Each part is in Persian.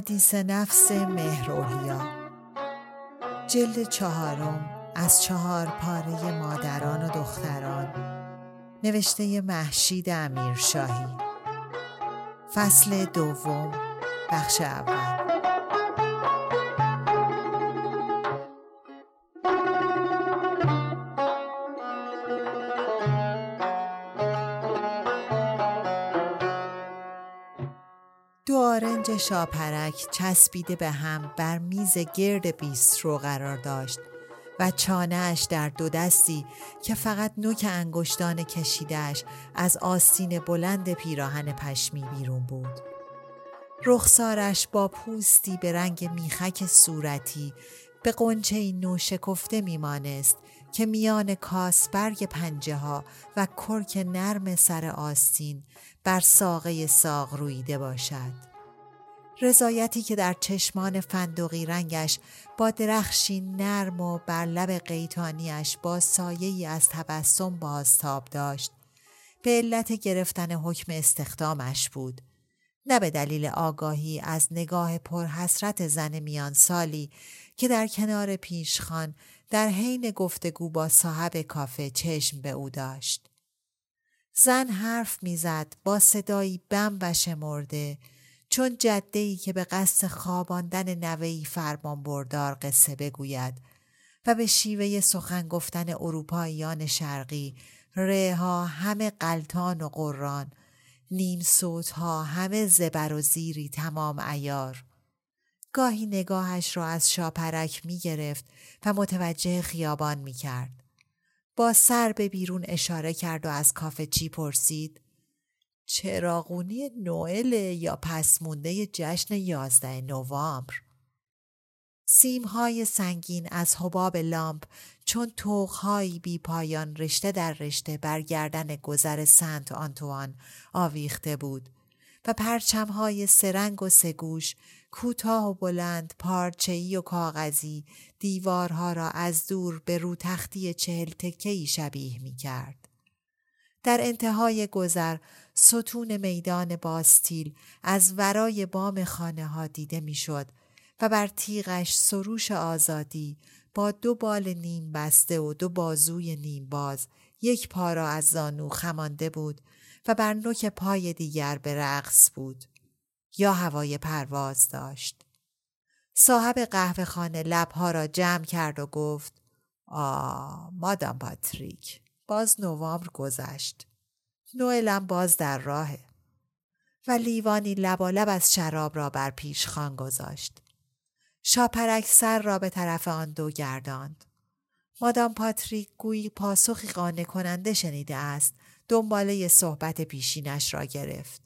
حدیث نفس مهرولیا جلد چهارم از چهار پاره مادران و دختران. نوشته محشید امیرشاهی. فصل دوم بخش اول. شاپرک چسبیده به هم بر میز گرد بیسترو قرار داشت و چانهش در دو دستی که فقط نوک انگشتان کشیدهش از آستین بلند پیراهن پشمی بیرون بود. رخسارش با پوستی به رنگ میخک صورتی به قنچه نو شکفته میمانست که میان کاسبرگ پنجه ها و کرک نرم سر آستین بر ساقه ساق رویده باشد. رضایتی که در چشمان فندقی رنگش با درخشی نرم و بر لب قیتانیش با سایه از تبسم بازتاب داشت. به علت گرفتن حکم استخدامش بود. نه به دلیل آگاهی از نگاه پرحسرت زن میان سالی که در کنار پیشخان در حین گفتگو با صاحب کافه چشم به او داشت. زن حرف می‌زد با صدایی بم و شمرده چون جده ای که به قصد خواباندن نوهی فرمان بردار قصه بگوید و به شیوه سخن گفتن اروپاییان شرقی ها همه قلتان و قران نیم صوت ها همه زبر و زیری تمام ایار گاهی نگاهش را از شاپرک می گرفت و متوجه خیابان می کرد. با سر به بیرون اشاره کرد و از کافه چی پرسید چراغونی نوئل یا پس مونده جشن یازده نوامبر سیمهای سنگین از حباب لامپ چون توخهایی بی پایان رشته در رشته بر گردن گذر سنت آنتوان آویخته بود و پرچمهای سرنگ و سگوش کوتاه و بلند پارچه‌ای و کاغذی دیوارها را از دور به رو تختی چهل تکهی شبیه می کرد. در انتهای گذر ستون میدان باستیل از ورای بام خانه ها دیده می‌شد و بر تیغش سروش آزادی با دو بال نیم بسته و دو بازوی نیم باز یک پا را از زانو خمانده بود و بر نوک پای دیگر به رقص بود یا هوای پرواز داشت. صاحب قهوه خانه لبها را جمع کرد و گفت آ مادام پاتریک باز نوامبر گذشت. نوئلم باز در راهه و لیوانی لبالب از شراب را بر پیش خان گذاشت. شاپرک سر را به طرف آن دو گرداند. مادام پاتریک گویی پاسخی قانع کننده شنیده است دنباله صحبت پیشینش را گرفت.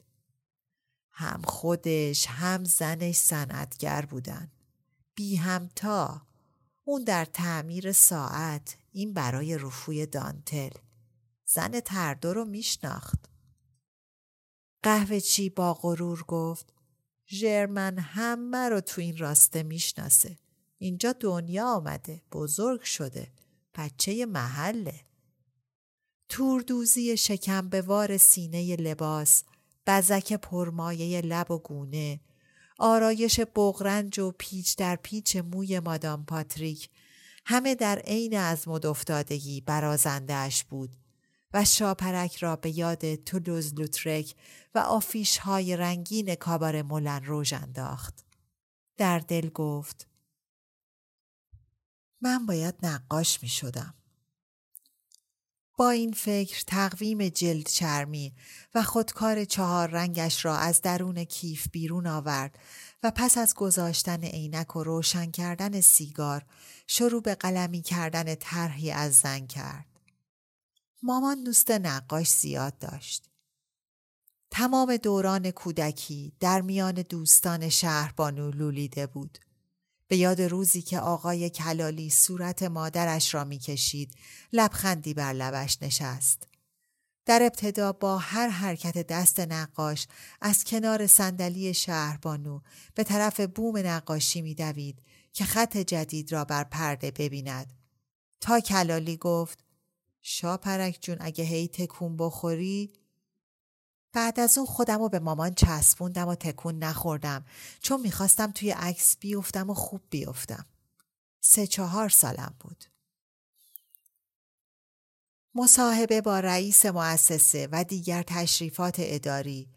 هم خودش هم زنش صنعتگر بودن. بی همتا. اون در تعمیر ساعت این برای رفوی دانتل. زن تردو رو میشناخت. قهوه چی با غرور گفت ژرمن همه رو تو این راسته می‌شناسه. اینجا دنیا آمده. بزرگ شده. بچه محله. توردوزی شکم به وار سینه لباس، بزک پرمایه لب و گونه، آرایش بغرنج و پیچ در پیچ موی مادام پاتریک همه در عین از مدافتادگی برازندهش بود و شاپرک را به یاد تولوز لوترک و آفیش های رنگین کابار مولن روژ انداخت. در دل گفت من باید نقاش می شدم. با این فکر تقویم جلد چرمی و خودکار چهار رنگش را از درون کیف بیرون آورد و پس از گذاشتن عینک و روشن کردن سیگار شروع به قلمی کردن طرحی از زن کرد. مامان دوست نقاش زیاد داشت. تمام دوران کودکی در میان دوستان شهر بانو لولیده بود. به یاد روزی که آقای کلالی صورت مادرش را می‌کشید لبخندی بر لبش نشست. در ابتدا با هر حرکت دست نقاش از کنار صندلی شهربانو به طرف بوم نقاشی میدوید که خط جدید را بر پرده ببیند. تا کلالی گفت شاپرک جون اگه هی تکون بخوری بعد از اون خودم رو به مامان چسبوندم و تکون نخوردم چون می‌خواستم توی عکس بیفتم و خوب بیفتم. سه چهار سالم بود. مصاحبه با رئیس مؤسسه و دیگر تشریفات اداری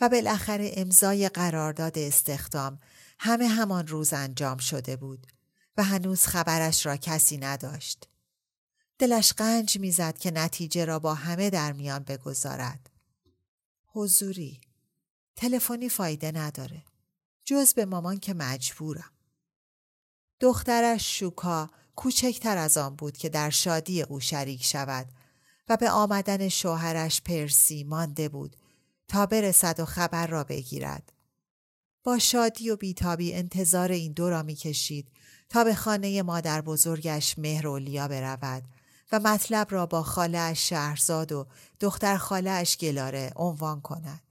و بالاخره امضای قرارداد استخدام همه همان روز انجام شده بود و هنوز خبرش را کسی نداشت. دلش قنج می‌زد که نتیجه را با همه در میان بگذارد. حضوری. تلفنی فایده نداره. جز به مامان که مجبورم. دخترش شوکا کوچکتر از آن بود که در شادی او شریک شود و به آمدن شوهرش پرسی مانده بود تا برسد و خبر را بگیرد. با شادی و بیتابی انتظار این دو را می‌کشید تا به خانه مادر بزرگش مهرولیا برود و مطلب را با خاله اش شهرزاد و دختر خاله اش گلاره عنوان کند.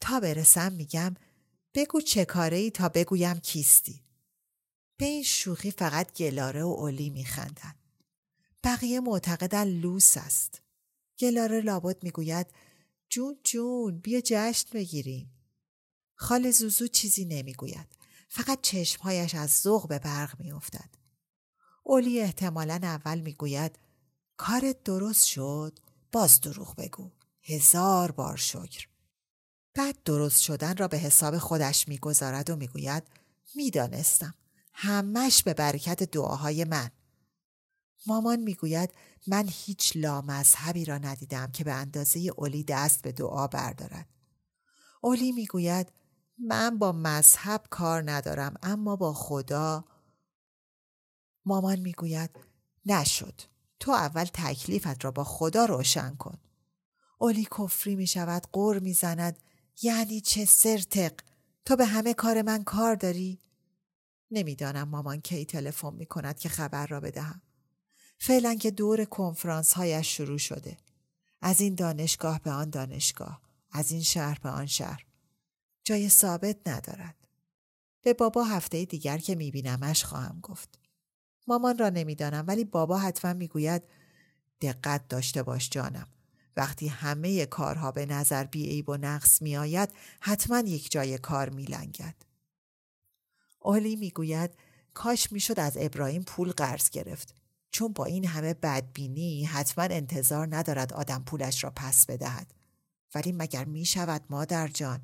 تا برسم میگم بگو چه کاره ای تا بگویم کیستی. به این شوخی فقط گلاره و اولی میخندند. بقیه معتقدن لوس است. گلاره لابد می‌گوید جون جون بیا جشن بگیریم. خال زوزو چیزی نمی‌گوید. فقط چشمهایش از ذوق به برق میافتد. اولی احتمالا اول می‌گوید کارت درست شد؟ باز دروغ بگو. هزار بار شکر. بعد درست شدن را به حساب خودش می‌گذارد و می‌گوید می‌دانستم. همش به برکت دعاهای من. مامان می‌گوید من هیچ لامذهبی را ندیدم که به اندازه اولی دست به دعا بردارد. اولی می‌گوید من با مذهب کار ندارم اما با خدا مامان می‌گوید نشد تو اول تکلیفت را با خدا روشن کن اولی کفری می شود قور می زند یعنی چه سرتق تو به همه کار من کار داری؟ نمی‌دانم مامان کی تلفن می کند که خبر را بدهم. فعلا که دور کنفرانس هایش شروع شده. از این دانشگاه به آن دانشگاه. از این شهر به آن شهر. جای ثابت ندارد. به بابا هفته دیگر که میبینمش خواهم گفت. مامان را نمی‌دانم ولی بابا حتما می‌گوید دقت داشته باش جانم. وقتی همه کارها به نظر بیعیب و نقص می آید حتما یک جای کار می لنگد. اولی می گوید کاش می شد از ابراهیم پول قرض گرفت چون با این همه بدبینی حتما انتظار ندارد آدم پولش را پس بدهد. ولی مگر می شود مادر جان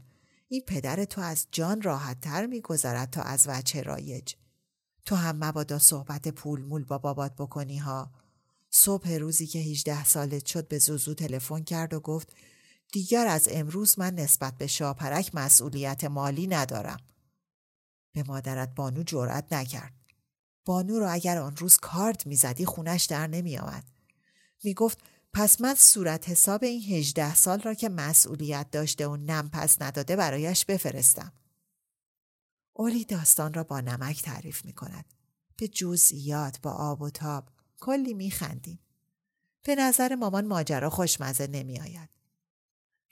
این پدر تو از جان راحت تر می گذارد تا از وچه رایج. تو هم مبادا صحبت پول مول با بابات بکنی ها. صبح روزی که 18 سالت شد به زوزو تلفن کرد و گفت دیگر از امروز من نسبت به شاپرک مسئولیت مالی ندارم. به مادرت بانو جرأت نکرد. بانو رو اگر آن روز کارت می‌زدی خونش در نمی آمد. می گفت پس من صورت حساب این 18 سال را که مسئولیت داشته و نم پس نداده برایش بفرستم. اولی داستان را با نمک تعریف می کند. به جزئیات با آب و تاب کلی می خندیم. به نظر مامان ماجرا خوشمزه نمی آید.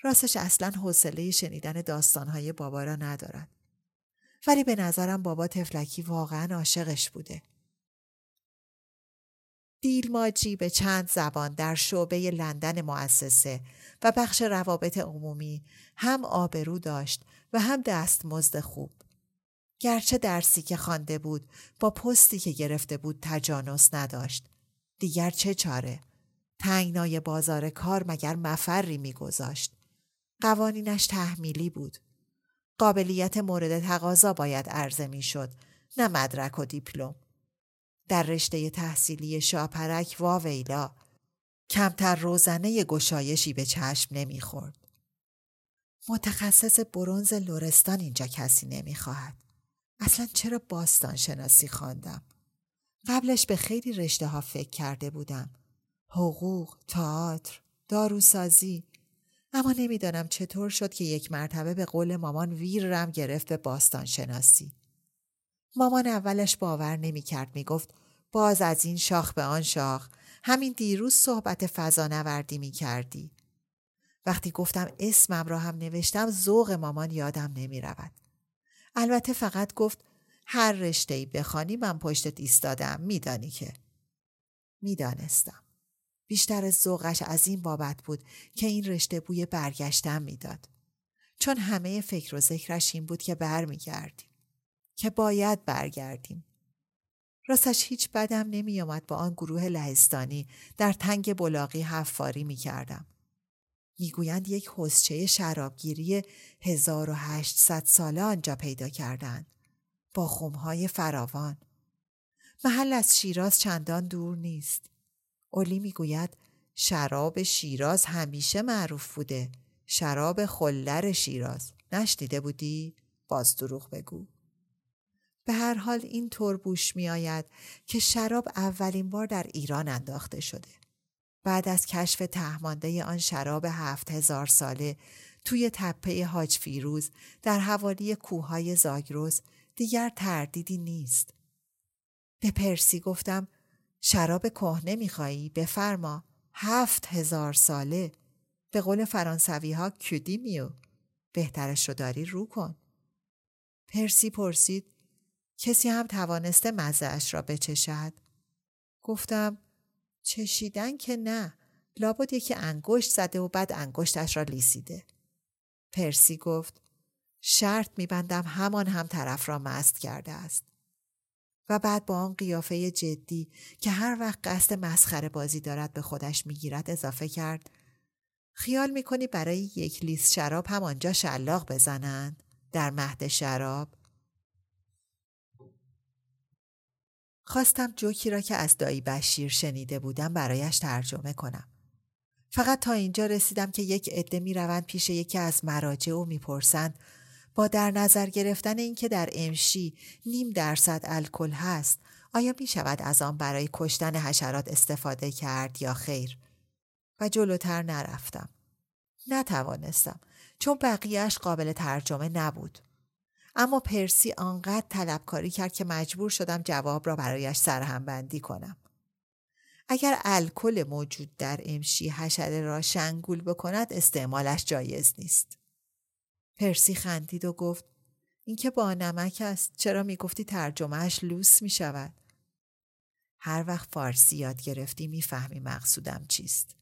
راستش اصلا حوصله شنیدن داستانهای بابا را ندارد. ولی به نظرم بابا تفلکی واقعا عاشقش بوده. دیلماجی به چند زبان در شعبه لندن مؤسسه و بخش روابط عمومی هم آبرو داشت و هم دستمزد خوب. گرچه درسی که خوانده بود با پستی که گرفته بود تجانس نداشت. دیگر چه چاره؟ تنگنای بازار کار مگر مفری میگذاشت. قوانینش تحمیلی بود. قابلیت مورد تقاضا باید عرضه می‌شد نه مدرک و دیپلم. در رشته تحصیلی شاپرک واویلا کمتر روزنه گشایشی به چشم نمی‌خورد. متخصص برونز لورستان اینجا کسی نمی‌خواهد. اصلا چرا باستان شناسی خواندم؟ قبلش به خیلی رشته ها فکر کرده بودم. حقوق، تئاتر، داروسازی. اما نمی‌دانم چطور شد که یک مرتبه به قول مامان ویرم گرفت به باستان شناسی. مامان اولش باور نمی‌کرد می‌گفت باز از این شاخ به آن شاخ همین دیروز صحبت فضانوردی می کردی. وقتی گفتم اسمم را هم نوشتم ذوق مامان یادم نمی رود. البته فقط گفت هر رشته ای بخوانی من پشتت ایستادم. میدانی که. می‌دانستم. بیشتر از ذوقش از این بابت بود که این رشته بوی برگشتن می‌داد. چون همه فکر و ذکرش این بود که برمیگردیم. که باید برگردیم. راستش هیچ بدم نمی آمد با آن گروه لهستانی. در تنگ بلاغی حفاری می کردم. می‌گویند یک حسچه شرابگیری 1800 ساله آنجا پیدا کردند. با خمهای فراوان. محل از شیراز چندان دور نیست. اولی می‌گوید شراب شیراز همیشه معروف بوده. شراب خلر شیراز. نشنیده بودی؟ باز دروغ بگو. به هر حال این طور بوش می آید که شراب اولین بار در ایران انداخته شده. بعد از کشف تهمانده آن شراب هفت هزار ساله توی تپه حاج فیروز در حوالی کوههای زاگروز دیگر تردیدی نیست. به پرسی گفتم شراب کهنه میخوایی بفرما هفت هزار ساله به قول فرانسوی ها کودی میو بهترش رو داری رو کن. پرسی پرسید کسی هم توانسته مزهش را بچشد؟ گفتم چشیدن که نه لابد یکی انگشت زده و بعد انگشتش را لیسیده. پرسی گفت شرط میبندم همان هم طرف را مست کرده است. و بعد با آن قیافه جدی که هر وقت قصد مسخره بازی دارد به خودش می‌گیرد اضافه کرد خیال می‌کنی برای یک لیست شراب هم آنجا شلاق بزنند در مهد شراب خواستم جوکی را که از دایی بشیر شنیده بودم برایش ترجمه کنم. فقط تا اینجا رسیدم که یک عده می روند پیش یکی از مراجع و می‌پرسند با در نظر گرفتن اینکه در امشی نیم درصد الکل هست آیا می شود از آن برای کشتن حشرات استفاده کرد یا خیر؟ و جلوتر نرفتم. نتوانستم چون بقیهش قابل ترجمه نبود. اما پرسی آنقدر طلبکاری کرد که مجبور شدم جواب را برایش سرهمبندی کنم. اگر الکل موجود در امشی حشره را شنگول بکند استعمالش جایز نیست. پرسی خندید و گفت اینکه با نمک است چرا می‌گفتی ترجمهش لوس می شود؟ هر وقت فارسی یاد گرفتی می‌فهمی مقصودم چیست.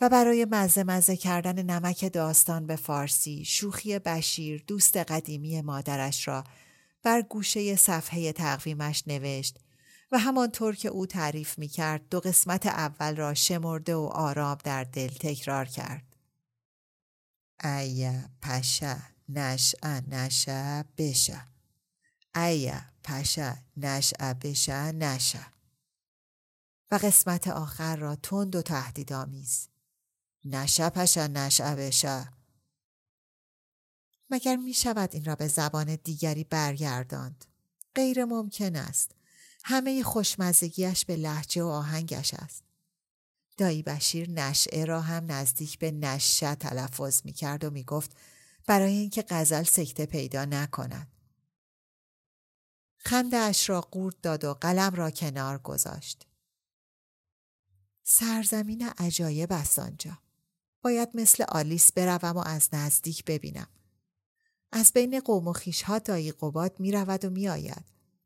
و برای مزه مزه کردن نمک داستان به فارسی شوخی بشیر دوست قدیمی مادرش را بر گوشه صفحه تقویمش نوشت و همانطور که او تعریف می کرد دو قسمت اول را شمرده و آرام در دل تکرار کرد. ایا پشه نشع نشه بشه ایا پشه نشع بشه نشه و قسمت آخر را تند و تهدیدآمیز نشه پشه نشه بشه مگر می شود این را به زبان دیگری برگرداند غیر ممکن است همه خوشمزگیش به لحجه و آهنگش است دایی بشیر نشعه را هم نزدیک به نشه تلفظ می کرد و می گفت برای اینکه غزل سکته پیدا نکند. خنده اش را قورت داد و قلم را کنار گذاشت. سرزمین عجایب است آنجا. باید مثل آلیس بروم و از نزدیک ببینم. از بین قوم و خیشها دایی قباد می رود و می آید.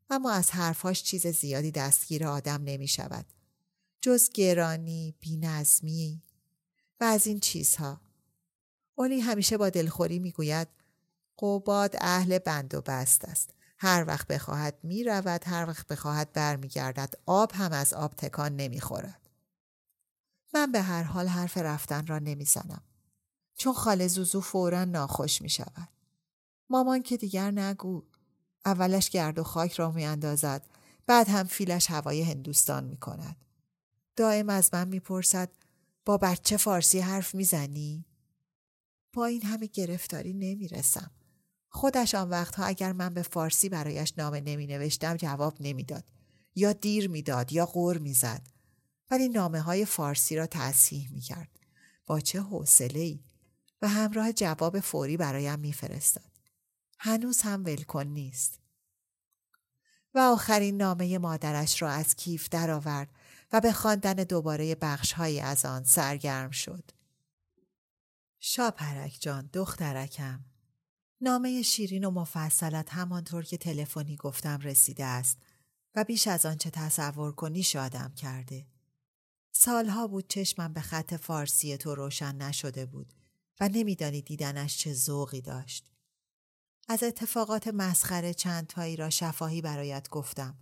اما از حرفاش چیز زیادی دستگیر آدم نمی شود. جز گرانی، بینظمی و از این چیزها. اولی همیشه با دلخوری می‌گوید قوباد اهل بند و بست است. هر وقت بخواهد می رود، هر وقت بخواهد برمیگردد آب هم از آب تکان نمی‌خورد. من به هر حال حرف رفتن را نمی‌زنم. چون خاله زوزو فورا ناخوش می شود. مامان که دیگر نگو. اولش گرد و خاک را می اندازد. بعد هم فیلش هوای هندوستان می کند. دائم از من می‌پرسد با بچه فارسی حرف می‌زنی؟ با این همه گرفتاری نمی‌رسم. خودش آن وقتها اگر من به فارسی برایش نامه نمی نوشتم جواب نمی‌داد. یا دیر می‌داد یا غور می‌زد. ولی نامه های فارسی را تصحیح می کرد. با چه حوصله ای و همراه جواب فوری برایم میفرستاد. هنوز هم ولکن نیست. و آخرین نامه مادرش را از کیف درآورد و به خواندن دوباره بخشهایی از آن سرگرم شد. شاپرک جان دخترکم نامه شیرین و مفصلت همانطور که تلفنی گفتم رسیده است و بیش از آنچه تصور کنی شادم کرده. سالها بود چشمم به خط فارسی تو روشن نشده بود و نمیدانی دیدنش چه ذوقی داشت. از اتفاقات مسخره چند تایی را شفاهی برایت گفتم.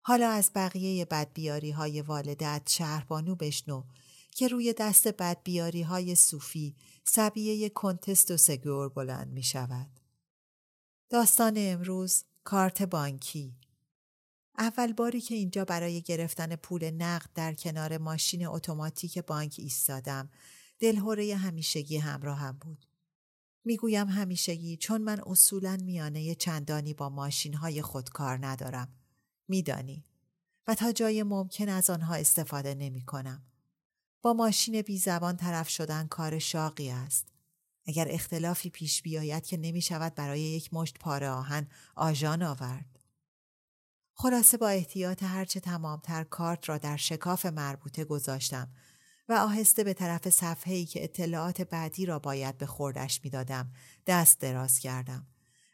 حالا از بقیه بدبیاری های والدت شهربانو بشنو که روی دست بدبیاری های صوفی سبیه کنتست و سگور بلند می شود. داستان امروز کارت بانکی اول باری که اینجا برای گرفتن پول نقد در کنار ماشین اتوماتیک بانک ایستادم دلهوره همیشگی همراهم بود. می‌گویم همیشگی چون من اصولا میانه چندانی با ماشین های خودکار ندارم. میدانی. و تا جای ممکن از آنها استفاده نمی کنم. با ماشین بی زبان طرف شدن کار شاقی است. اگر اختلافی پیش بیاید که نمی شود برای یک مشت پاره آهن آژان آورد. خلاصه با احتیاط هرچه تمامتر کارت را در شکاف مربوطه گذاشتم و آهسته به طرف صفحه‌ای که اطلاعات بعدی را باید به خوردش می‌دادم دست دراز کردم.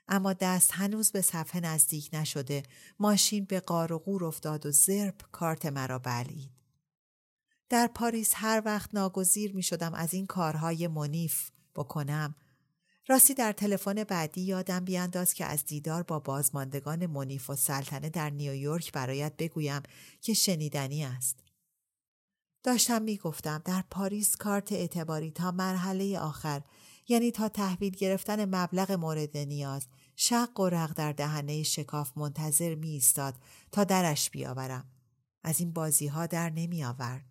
اما دست هنوز به صفحه نزدیک نشده ماشین به قار و قور افتاد و زرب کارت مرا بلید. در پاریس هر وقت ناگزیر می شدم از این کارهای منیف بکنم. راستی در تلفن بعدی یادم بیانداز که از دیدار با بازماندگان منیف و سلطنه در نیویورک برایت بگویم که شنیدنی است. داشتم می گفتم در پاریس کارت اعتباری تا مرحله آخر یعنی تا تحویل گرفتن مبلغ مورد نیاز شق و رق در دهنه شکاف منتظر می ایستاد تا درش بیاورم. از این بازی ها در نمی آورد.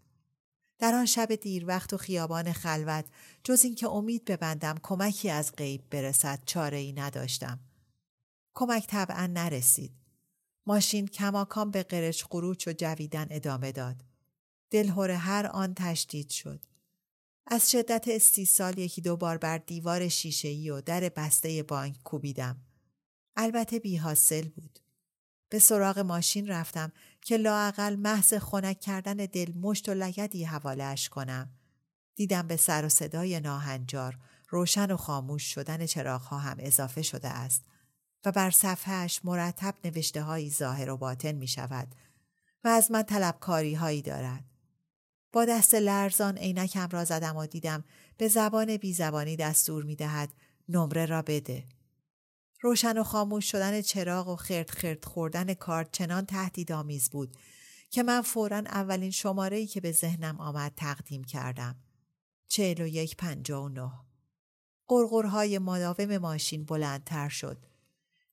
در آن شب دیر وقت و خیابان خلوت جز اینکه امید ببندم کمکی از غیب برسد چاره ای نداشتم. کمک طبعا نرسید. ماشین کماکان به قرش قروچ و جویدن ادامه داد. دلهور هر آن تشدید شد. از شدت استیصال یکی دو بار بر دیوار شیشه‌ای و در بسته بانک کوبیدم. البته بی حاصل بود. به سراغ ماشین رفتم که لاعقل محض خنک کردن دل مشت و لگدی حوالهش کنم. دیدم به سر و صدای ناهنجار روشن و خاموش شدن چراغها هم اضافه شده است و بر صفحهش مرتب نوشته های ظاهر و باطن می شود و از من طلبکاری هایی دارد. با دست لرزان عینکم را زدم و دیدم به زبان بی زبانی دستور می دهد نمره را بده. روشن و خاموش شدن چراغ و خرد خرد خوردن کارت چنان تهدیدآمیز بود که من فورا اولین شماره که به ذهنم آمد تقدیم کردم. چهل و یک پنجا و نه. قرقرهای مداوم ماشین بلندتر شد.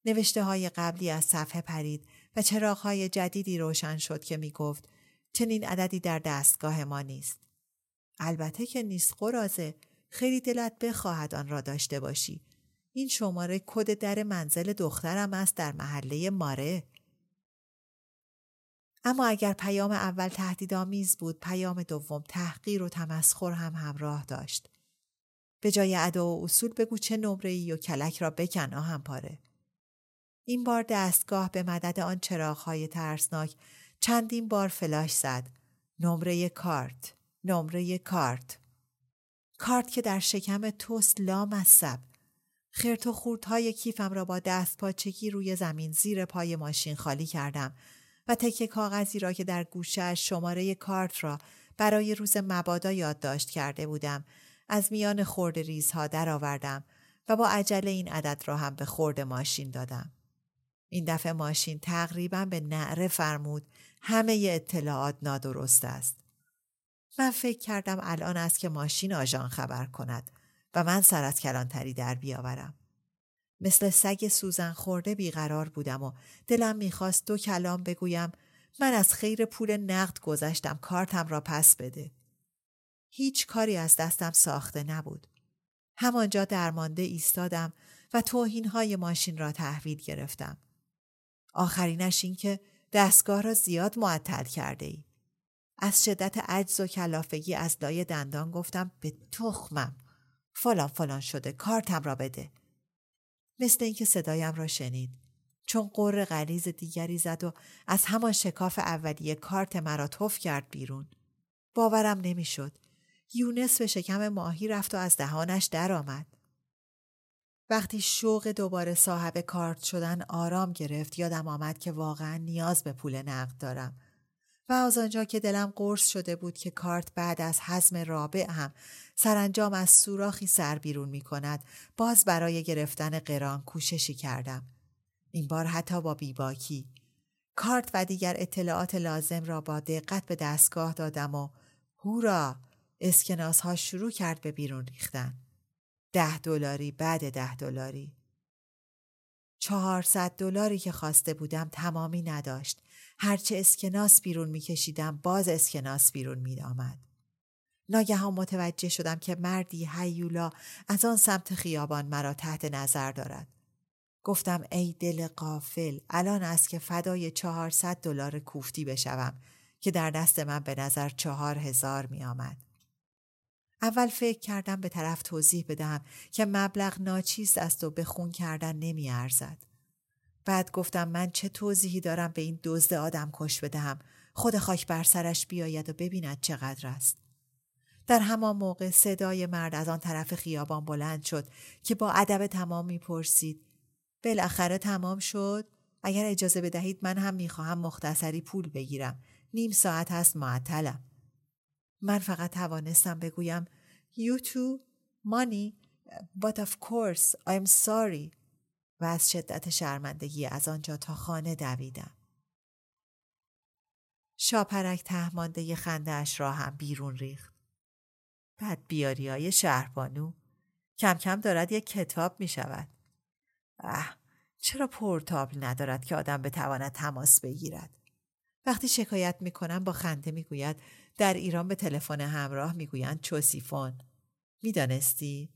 نوشته های قبلی از صفحه پرید و چراغهای جدیدی روشن شد که می گفت چنین عددی در دستگاه ما نیست. البته که نیست قرازه خیلی دلت بخواهد آن را داشته باشی. این شماره کد در منزل دخترم است در محله ماره. اما اگر پیام اول تهدیدآمیز بود پیام دوم تحقیر و تمسخر هم همراه داشت. به جای ادا و اصول بگو چه نمره ای و کلک را بکن آهم پاره. این بار دستگاه به مدد آن چراغهای ترسناک چندین بار فلاش زد. نمره کارت. نمره کارت. کارت که در شکم توست لامصب. خرت و خوردهای کیفم را با دست پاچگی روی زمین زیر پای ماشین خالی کردم و تکه کاغذی را که در گوشه شماره کارت را برای روز مبادا یادداشت کرده بودم از میان خورد ریزها درآوردم و با عجله این عدد را هم به خورد ماشین دادم. این دفعه ماشین تقریبا به نعره فرمود همه اطلاعات نادرست است. من فکر کردم الان است که ماشین آژان خبر کند و من سر از کلانتری در بیاورم. مثل سگ سوزن خورده بیقرار بودم و دلم می‌خواست دو کلام بگویم من از خیر پول نقد گذشتم کارتم را پس بده. هیچ کاری از دستم ساخته نبود. همانجا درمانده ایستادم و توهین های ماشین را تحویل گرفتم. آخرینش این که دستگاه را زیاد معطل کرده ای. از شدت عجز و کلافگی از لای دندان گفتم به تخمم. فلان فلان شده کارتم را بده. مثل اینکه صدایم را شنید. چون قر غلیز دیگری زد و از همان شکاف اولیه کارت مرا تف کرد بیرون. باورم نمی‌شد. یونس به شکم ماهی رفت و از دهانش درآمد. وقتی شوق دوباره صاحب کارت شدن آرام گرفت یادم آمد که واقعا نیاز به پول نقد دارم و از آنجا که دلم قرص شده بود که کارت بعد از حزم رابع هم سرانجام از سوراخی سر بیرون می کند باز برای گرفتن قران کوششی کردم. این بار حتی با بیباکی. کارت و دیگر اطلاعات لازم را با دقت به دستگاه دادم و هورا اسکناس ها شروع کرد به بیرون ریختن. ده دلاری بعد ده دلاری. چهارصد دلاری که خواسته بودم تمامی نداشت. هرچه اسکناس بیرون میکشیدم باز اسکناس بیرون می آمد. ناگهان متوجه شدم که مردی هیولا از آن سمت خیابان مرا تحت نظر دارد. گفتم ای دل قافل الان است که فدای چهارصد دلار کوفتی بشوم که در دست من به نظر چهار هزار می آمد. اول فکر کردم به طرف توضیح بدهم که مبلغ ناچیز است و به خون کردن نمی ارزد. بعد گفتم من چه توضیحی دارم به این دزد آدم کش بدهم خود خاک بر سرش بیاید و ببیند چقدر است. در همان موقع صدای مرد از آن طرف خیابان بلند شد که با ادب تمام می‌پرسید بالاخره تمام شد اگر اجازه بدهید من هم می‌خواهم مختصری پول بگیرم نیم ساعت هست معطلم من فقط توانستم بگویم You too? Money? But of course, I'm sorry. و از شدت شرمندگی از آنجا تا خانه دویدم. شاپرک تهمانده خندهاش را هم بیرون ریخت. بعد بیاری های شهربانو کم کم دارد یک کتاب می شود. اه چرا پورتابل ندارد که آدم بتواند تماس بگیرد؟ وقتی شکایت می کنم با خنده می گوید در ایران به تلفن همراه می‌گویند چوسیفون می‌دانستی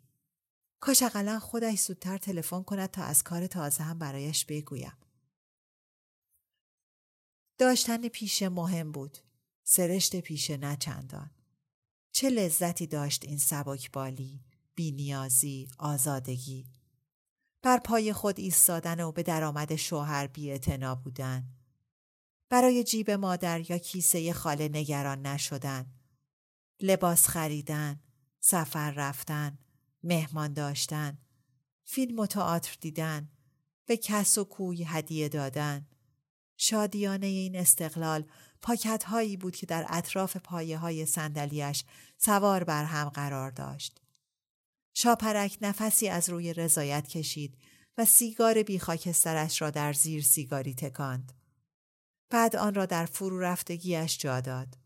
کاش اقلا خودش زودتر تلفن کند تا از کار تازه هم برایش بگویم. داشتن پیشه مهم بود. سرشت پیشه نه چندان. چه لذتی داشت این سبکبالی بینیازی آزادگی. بر پای خود ایستادن و به درآمد شوهر بی بودن. برای جیب مادر یا کیسه خاله نگران نشدن. لباس خریدن، سفر رفتن، مهمان داشتن، فیلم و تئاتر دیدن، به کس و کوی هدیه دادن. شادیانه این استقلال پاکت هایی بود که در اطراف پایه های سندلیش سوار بر هم قرار داشت. شاپرک نفسی از روی رضایت کشید و سیگار بی خاکسترش را در زیر سیگاری تکاند. بعد آن را در فرو رفتگیش جا داد.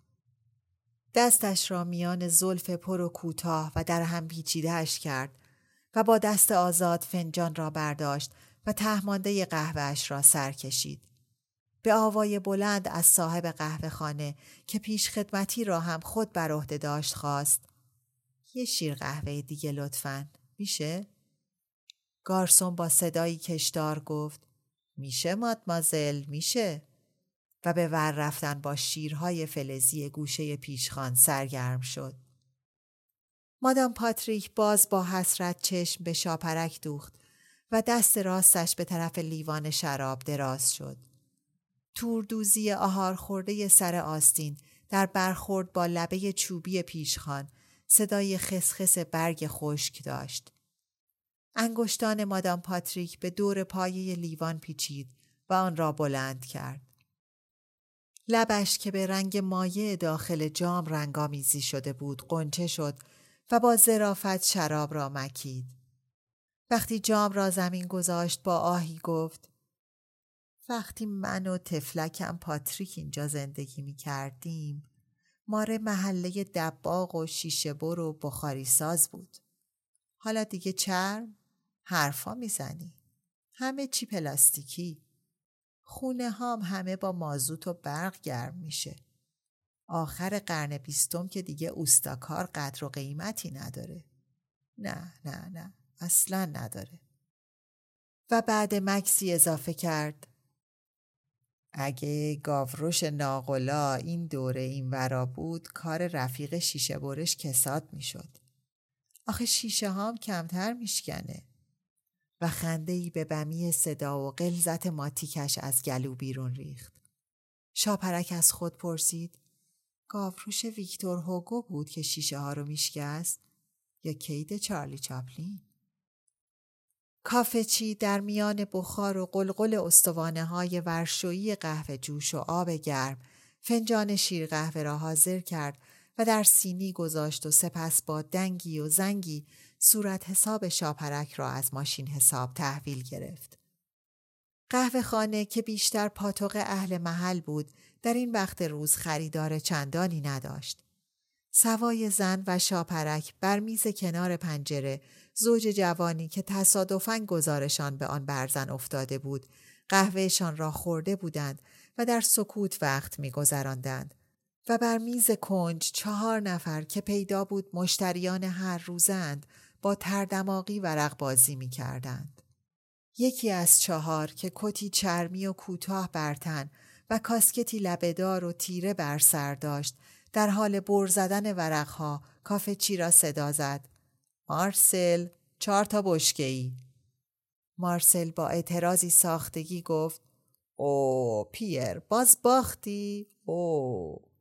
دستش را میان زلف پر و کوتاه و در هم پیچیدهش کرد و با دست آزاد فنجان را برداشت و تهمانده قهوهش را سر کشید. به آوای بلند از صاحب قهوه خانه که پیش خدمتی را هم خود بر عهده داشت خواست. یه شیر قهوه دیگه لطفا. میشه؟ گارسون با صدایی کشدار گفت میشه مادمازل میشه. و به ور رفتن با شیرهای فلزی گوشه پیشخان سرگرم شد. مادام پاتریک باز با حسرت چشم به شاپرک دوخت و دست راستش به طرف لیوان شراب دراز شد. توردوزی آهار خورده سر آستین در برخورد با لبه چوبی پیشخان صدای خسخس برگ خشک داشت. انگشتان مادام پاتریک به دور پایه لیوان پیچید و آن را بلند کرد. لبش که به رنگ مایع داخل جام رنگامیزی شده بود قنچه شد و با ظرافت شراب را مکید. وقتی جام را زمین گذاشت با آهی گفت وقتی من و تفلکم پاتریک اینجا زندگی می کردیم ماره محله دباغ و شیشه بر و بخاری ساز بود. حالا دیگه چرم؟ حرفا می‌زنی. همه چی پلاستیکی. خونه هام همه با مازوت و برق گرم میشه. آخر قرن بیستم که دیگه اوستاکار قدر و قیمتی نداره. نه نه نه اصلا نداره. و بعد مکسی اضافه کرد. اگه گاوروش ناقلا این دوره این ورا بود کار رفیق شیشه برش کساد می‌شد. آخه شیشه هام کمتر میشکنه. و ای به بمی صدا و قلزت ماتیکش از گلو بیرون ریخت. شاپرک از خود پرسید گاوروش ویکتور هوگو بود که شیشه ها رو میشکست یا کید چارلی چاپلین؟ کافه چی در میان بخار و قلقل استوانه های ورشویی قهوه جوش و آب گرم فنجان شیر قهوه را حاضر کرد و در سینی گذاشت و سپس با دنگی و زنگی صورت حساب شاپرک را از ماشین حساب تحویل گرفت. قهوه خانه که بیشتر پاتوق اهل محل بود در این وقت روز خریدار چندانی نداشت. سوای زن و شاپرک بر میز کنار پنجره زوج جوانی که تصادفاً گزارشان به آن برزن افتاده بود قهوهشان را خورده بودند و در سکوت وقت میگذراندند و بر میز کنج چهار نفر که پیدا بود مشتریان هر روزند با تردماغی ورق بازی می کردند. یکی از چهار که کتی چرمی و کوتاه برتن و کاسکتی لبهدار و تیره بر سر داشت در حال بر زدن ورقها کافه چی را صدا زد. مارسل چهار تا بشکه ای. مارسل با اعتراضی ساختگی گفت او پیر باز باختی؟ او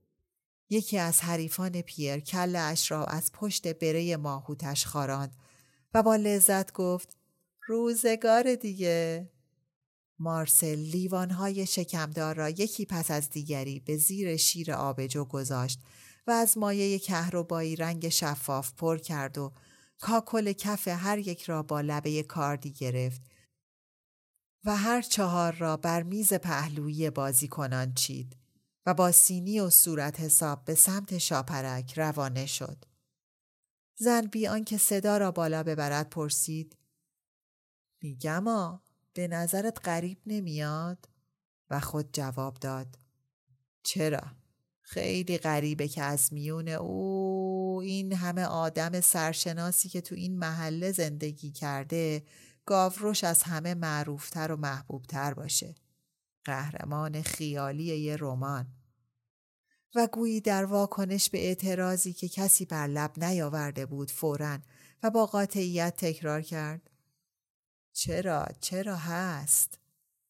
یکی از حریفان پیر کل اش را از پشت بره ماهوتش خاراند و با لذت گفت روزگار دیگه. مارسل لیوانهای شکمدار را یکی پس از دیگری به زیر شیر آبجو گذاشت و از مایه کهربایی رنگ شفاف پر کرد و کاکل کف هر یک را با لبه کاردی گرفت و هر چهار را بر میز پهلویی بازی کنان چید. و با سینی و صورت حساب به سمت شاپرک روانه شد. زن بی آنکه صدا را بالا ببرد پرسید میگم آ به نظرت غریب نمیاد؟ و خود جواب داد چرا؟ خیلی غریبه که از میون او این همه آدم سرشناسی که تو این محله زندگی کرده گاوروش از همه معروفتر و محبوبتر باشه. قهرمان خیالی یه رمان. و گویی در واکنش به اعتراضی که کسی بر لب نیاورده بود فورا و با قاطعیت تکرار کرد. چرا چرا هست؟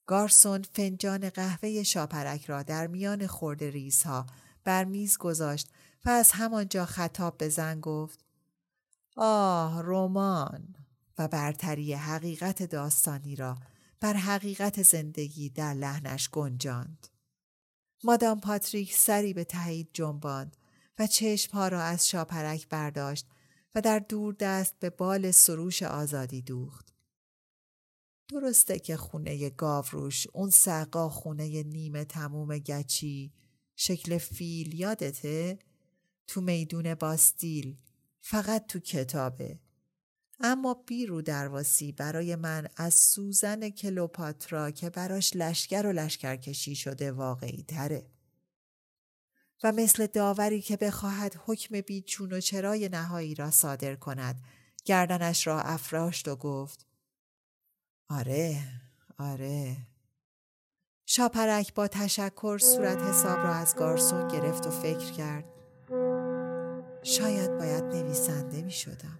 گارسون فنجان قهوه شاپرک را در میان خورده ریزها بر میز گذاشت و از همانجا خطاب به زن گفت آه رمان و برتری حقیقت داستانی را بر حقیقت زندگی در لحنش گنجاند. مادام پاتریک سری به تایید جنباند و چشمها را از شاپرک برداشت و در دور دست به بال سروش آزادی دوخت. درسته که خونه گاوروش اون سقا خونه نیمه تموم گچی شکل فیل یادته؟ تو میدون باستیل فقط تو کتابه اما بیرو درواسی برای من از سوزن کلوپاترا که براش لشکر و لشکرکشی شده واقعی تره. و مثل داوری که بخواهد حکم بیچون و چرای نهایی را صادر کند گردنش را افراشت و گفت آره آره شاپرک با تشکر صورت حساب را از گارسون گرفت و فکر کرد شاید باید نویسنده می شدم.